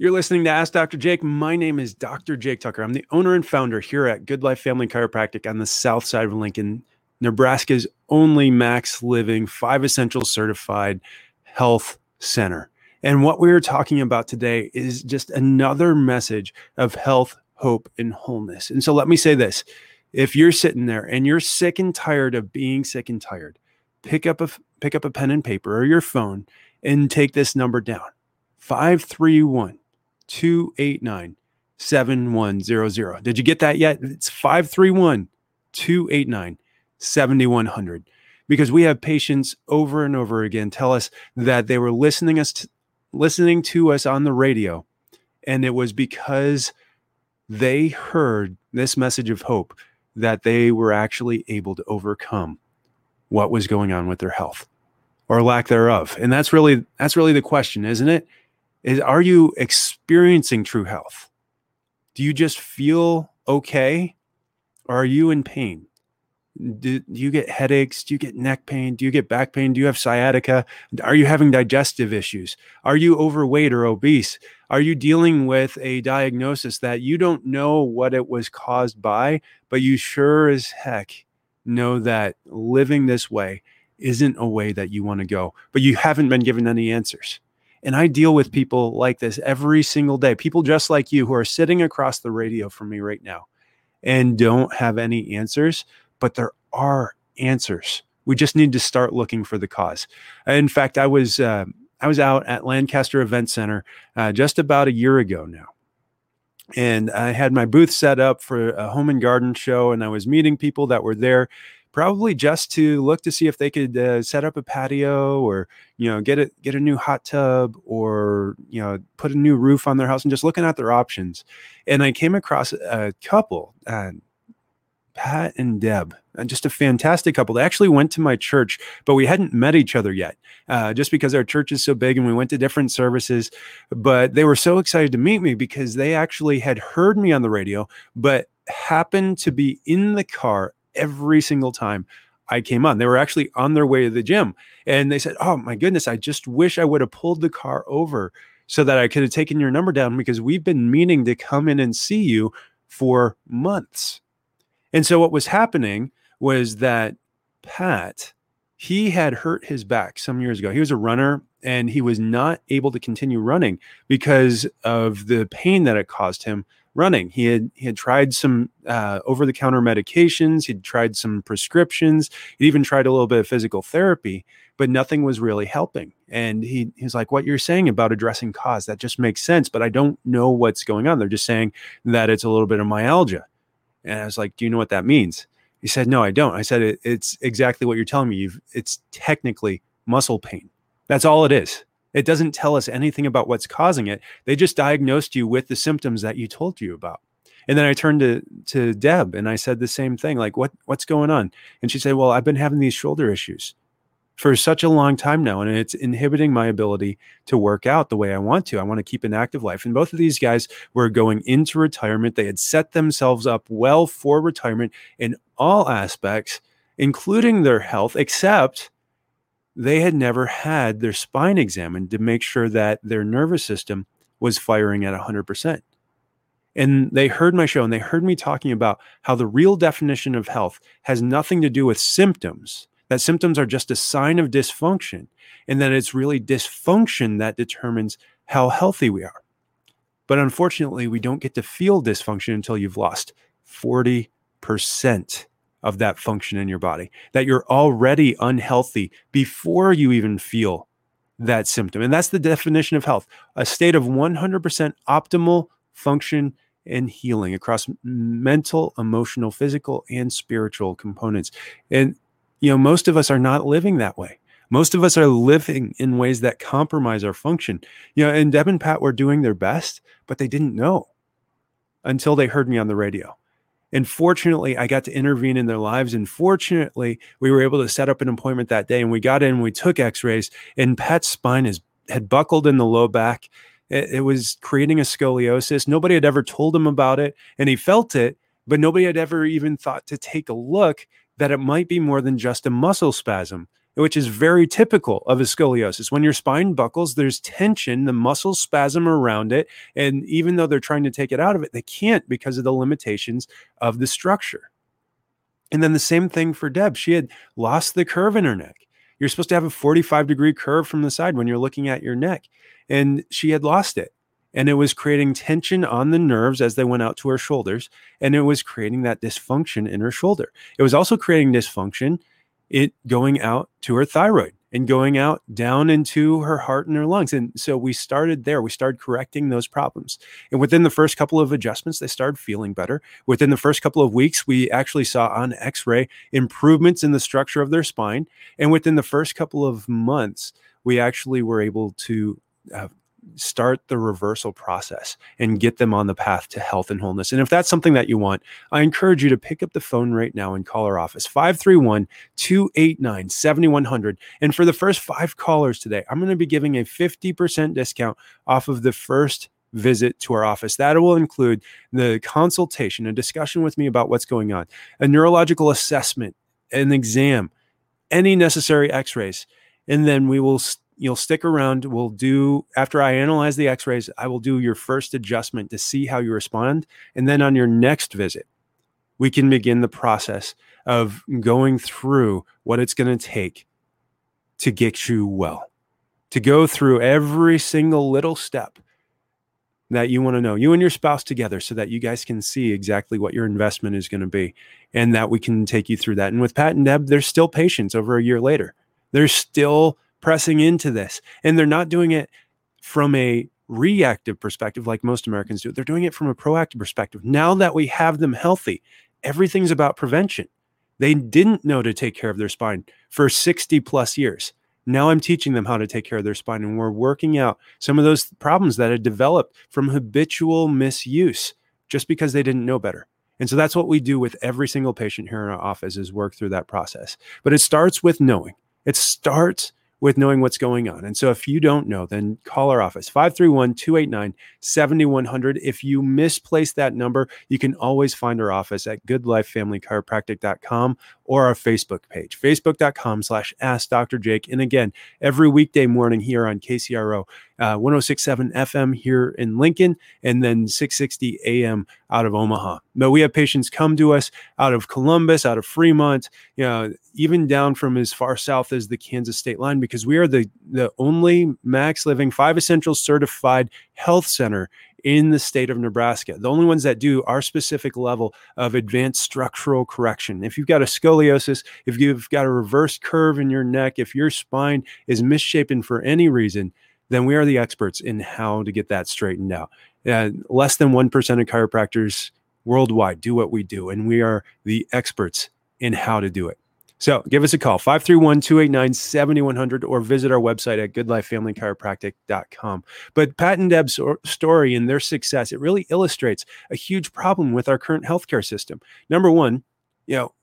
You're listening to Ask Dr. Jake. My name is Dr. Jake Tucker. I'm the owner and founder here at Good Life Family Chiropractic on the south side of Lincoln, Nebraska's only MaxLiving, five essential certified health center. And what we are talking about today is just another message of health, hope, and wholeness. And so let me say this if you're sitting there and you're sick and tired of being sick and tired, pick up a pick up a pen and paper or your phone and take this number down. 531 289 7100. Did you get that yet? It's 531 289 7100. Because we have patients over and over again tell us that they were listening us to, listening to us on the radio and it was because they heard this message of hope that they were actually able to overcome what was going on with their health or lack thereof. And that's really that's really the question, isn't it? Is are you experiencing true health? Do you just feel okay? Or are you in pain? Do, do, you get headaches? Do you get neck pain? Do you get back pain? Do you have sciatica? Are you having digestive issues? Are you overweight or obese? Are you dealing with a diagnosis that you don't know what it was caused by, but you sure as heck know that living this way isn't a way that you want to go, but you haven't been given any answers? And I deal with people like this every single day, people just like you who are sitting across the radio from me right now and don't have any answers, but there are answers. We just need to start looking for the cause. In fact, I was uh, I was out at Lancaster Event Center uh, just about a year ago now, and I had my booth set up for a home and garden show, and I was meeting people that were there probably just to look to see if they could uh, set up a patio or you know get a get a new hot tub or you know put a new roof on their house and just looking at their options. And i came across a couple uh, pat and deb uh, just a fantastic couple. They actually went to my church but we hadn't met each other yet uh, just because our church is so big and we went to different services. But they were so excited to meet me because they actually had heard me on the radio but happened to be in the car every single time I came on. They were actually on their way to the gym and they said, Oh my goodness, I just wish I would have pulled the car over so that I could have taken your number down because we've been meaning to come in and see you for months. And so what was happening was that Pat, he had hurt his back some years ago. He was a runner and he was not able to continue running because of the pain that it caused him running. He had he had tried some uh, over the counter medications. He'd tried some prescriptions. He'd even tried a little bit of physical therapy, but nothing was really helping. And he he's like, "What you're saying about addressing cause that just makes sense, but I don't know what's going on. They're just saying that it's a little bit of myalgia." And I was like, "Do you know what that means?" He said, "No, I don't." I said, it, "It's exactly what you're telling me. You've it's technically muscle pain. That's all it is." It doesn't tell us anything about what's causing it. They just diagnosed you with the symptoms that you told you about. And then I turned to to Deb and I said the same thing, like, what what's going on? And she said, Well, I've been having these shoulder issues for such a long time now, and it's inhibiting my ability to work out the way I want to. I want to keep an active life. And both of these guys were going into retirement. They had set themselves up well for retirement in all aspects, including their health, except they had never had their spine examined to make sure that their nervous system was firing at 100%. And they heard my show and they heard me talking about how the real definition of health has nothing to do with symptoms, that symptoms are just a sign of dysfunction, and that it's really dysfunction that determines how healthy we are. But unfortunately, we don't get to feel dysfunction until you've lost 40% of that function in your body, that you're already unhealthy before you even feel that symptom. And that's the definition of health a state of 100% optimal function and healing across mental, emotional, physical, and spiritual components. And, you know, most of us are not living that way. Most of us are living in ways that compromise our function. You know, and Deb and Pat were doing their best, but they didn't know until they heard me on the radio. And fortunately, I got to intervene in their lives. And fortunately, we were able to set up an appointment that day. And we got in, we took x rays, and Pat's spine is, had buckled in the low back. It, it was creating a scoliosis. Nobody had ever told him about it. And he felt it, but nobody had ever even thought to take a look that it might be more than just a muscle spasm. Which is very typical of a scoliosis. When your spine buckles, there's tension, the muscles spasm around it. And even though they're trying to take it out of it, they can't because of the limitations of the structure. And then the same thing for Deb. She had lost the curve in her neck. You're supposed to have a 45 degree curve from the side when you're looking at your neck. And she had lost it. And it was creating tension on the nerves as they went out to her shoulders. And it was creating that dysfunction in her shoulder. It was also creating dysfunction, it going out to her thyroid and going out down into her heart and her lungs. And so we started there. We started correcting those problems. And within the first couple of adjustments, they started feeling better. Within the first couple of weeks, we actually saw on x ray improvements in the structure of their spine. And within the first couple of months, we actually were able to uh, start the reversal process and get them on the path to health and wholeness. And if that's something that you want, I encourage you to pick up the phone right now and call our office 531 289 7100. And for the first five callers today, I'm going to be giving a 50% discount off of the first visit to our office. That will include the consultation, a discussion with me about what's going on, a neurological assessment, an exam, any necessary x rays. And then we will you'll stick around. We'll do, after I analyze the x rays, I will do your first adjustment to see how you respond. And then on your next visit, we can begin the process of going through what it's going to take to get you well, to go through every single little step that you want to know, you and your spouse together, so that you guys can see exactly what your investment is going to be and that we can take you through that. And with Pat and Deb, there's still patients over a year later. There's still pressing into this. And they're not doing it from a reactive perspective like most Americans do. They're doing it from a proactive perspective. Now that we have them healthy, everything's about prevention. They didn't know to take care of their spine for 60 plus years. Now I'm teaching them how to take care of their spine, and we're working out some of those problems that had developed from habitual misuse just because they didn't know better. And so that's what we do with every single patient here in our office is work through that process. But it starts with knowing. It starts with knowing what's going on. And so if you don't know, then call our office 531 289 7100. If you misplace that number, you can always find our office at goodlifefamilychiropractic.com or our Facebook page, facebook.com slash ask Dr. Jake. And again, every weekday morning here on KCRO, uh, 1067 FM here in Lincoln, and then 660 AM out of Omaha. But we have patients come to us out of Columbus, out of Fremont, you know, even down from as far south as the Kansas state line, because we are the, the only MaxLiving five essential certified health center in the state of Nebraska. The only ones that do our specific level of advanced structural correction. If you've got a scoliosis, if you've got a reverse curve in your neck, if your spine is misshapen for any reason, then we are the experts in how to get that straightened out. Uh, less than 1% of chiropractors worldwide do what we do, and we are the experts in how to do it. So give us a call, 531 289 7100, or visit our website at goodlifefamilychiropractic.com. But Pat and Deb's story and their success, it really illustrates a huge problem with our current healthcare system. Number one, you know,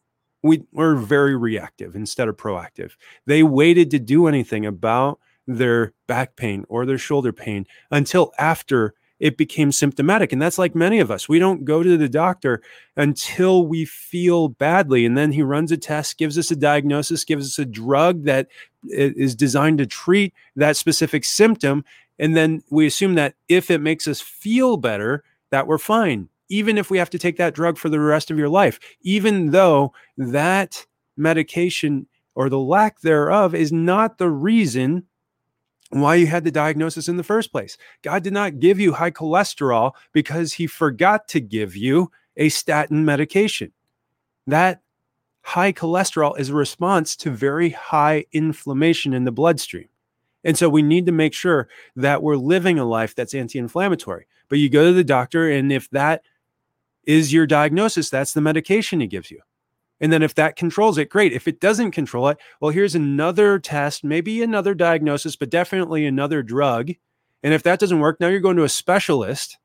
we, we're very reactive instead of proactive. They waited to do anything about their back pain or their shoulder pain until after it became symptomatic. And that's like many of us. We don't go to the doctor until we feel badly. And then he runs a test, gives us a diagnosis, gives us a drug that is designed to treat that specific symptom. And then we assume that if it makes us feel better, that we're fine, even if we have to take that drug for the rest of your life, even though that medication or the lack thereof is not the reason why you had the diagnosis in the first place. God did not give you high cholesterol because he forgot to give you a statin medication. That high cholesterol is a response to very high inflammation in the bloodstream. And so we need to make sure that we're living a life that's anti inflammatory. But you go to the doctor, and if that is your diagnosis, that's the medication he gives you. And then if that controls it, great. If it doesn't control it, well, here's another test, maybe another diagnosis, but definitely another drug. And if that doesn't work, now you're going to a specialist.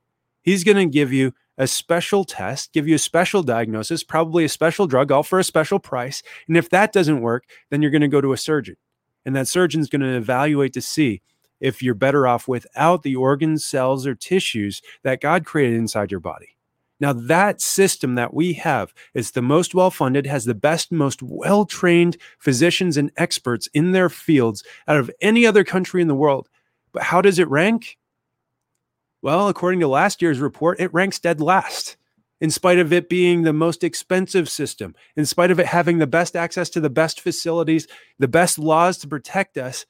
He's going to give you a special test, give you a special diagnosis, probably a special drug, all for a special price. And if that doesn't work, then you're going to go to a surgeon. And that surgeon's going to evaluate to see if you're better off without the organs, cells, or tissues that God created inside your body. Now, that system that we have is the most well funded, has the best, most well trained physicians and experts in their fields out of any other country in the world. But how does it rank? Well, according to last year's report, it ranks dead last, in spite of it being the most expensive system, in spite of it having the best access to the best facilities, the best laws to protect us.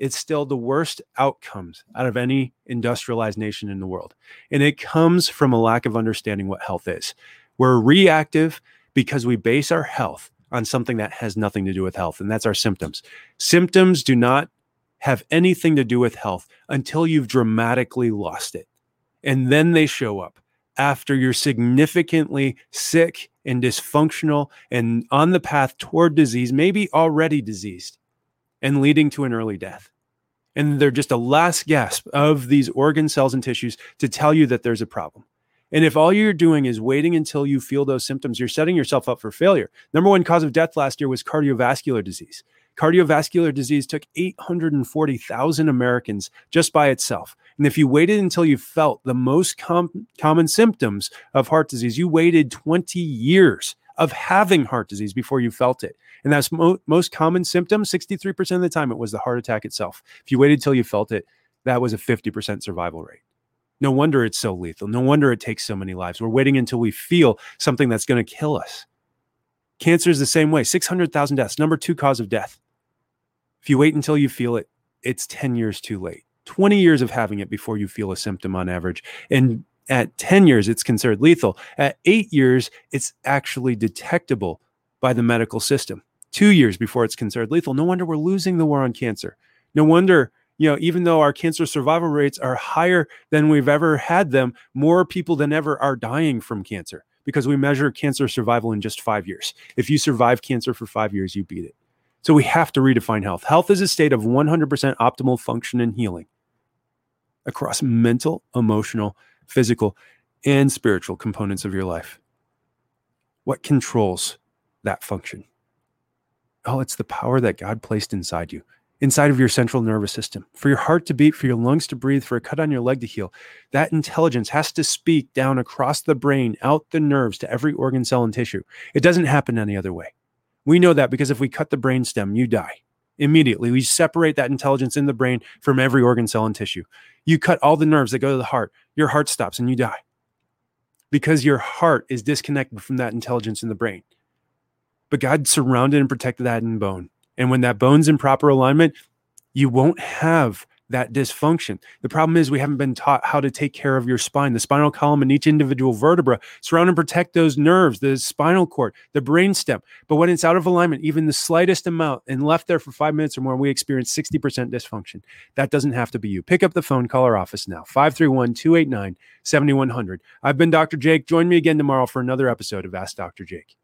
It's still the worst outcomes out of any industrialized nation in the world. And it comes from a lack of understanding what health is. We're reactive because we base our health on something that has nothing to do with health, and that's our symptoms. Symptoms do not have anything to do with health until you've dramatically lost it. And then they show up after you're significantly sick and dysfunctional and on the path toward disease, maybe already diseased, and leading to an early death. And they're just a last gasp of these organ cells and tissues to tell you that there's a problem. And if all you're doing is waiting until you feel those symptoms, you're setting yourself up for failure. Number one cause of death last year was cardiovascular disease. Cardiovascular disease took 840,000 Americans just by itself. And if you waited until you felt the most com- common symptoms of heart disease, you waited 20 years of having heart disease before you felt it. And that's mo- most common symptom. 63% of the time, it was the heart attack itself. If you waited till you felt it, that was a 50% survival rate. No wonder it's so lethal. No wonder it takes so many lives. We're waiting until we feel something that's going to kill us. Cancer is the same way 600,000 deaths, number two cause of death. If you wait until you feel it, it's 10 years too late. 20 years of having it before you feel a symptom on average. And at 10 years, it's considered lethal. At eight years, it's actually detectable by the medical system. Two years before it's considered lethal. No wonder we're losing the war on cancer. No wonder, you know, even though our cancer survival rates are higher than we've ever had them, more people than ever are dying from cancer because we measure cancer survival in just five years. If you survive cancer for five years, you beat it. So we have to redefine health. Health is a state of 100% optimal function and healing across mental, emotional, physical, and spiritual components of your life. What controls that function? Oh, it's the power that God placed inside you inside of your central nervous system. For your heart to beat, for your lungs to breathe, for a cut on your leg to heal, that intelligence has to speak down across the brain, out the nerves to every organ, cell, and tissue. It doesn't happen any other way. We know that because if we cut the brain stem, you die immediately. We separate that intelligence in the brain from every organ, cell, and tissue. You cut all the nerves that go to the heart, your heart stops and you die because your heart is disconnected from that intelligence in the brain. But God surrounded and protected that in bone. And when that bone's in proper alignment, you won't have that dysfunction. The problem is we haven't been taught how to take care of your spine, the spinal column and each individual vertebra, surround and protect those nerves, the spinal cord, the brain stem. But when it's out of alignment, even the slightest amount and left there for five minutes or more, we experience 60% dysfunction. That doesn't have to be you. Pick up the phone, call our office now, 531 289 7100. I've been Dr. Jake. Join me again tomorrow for another episode of Ask Dr. Jake.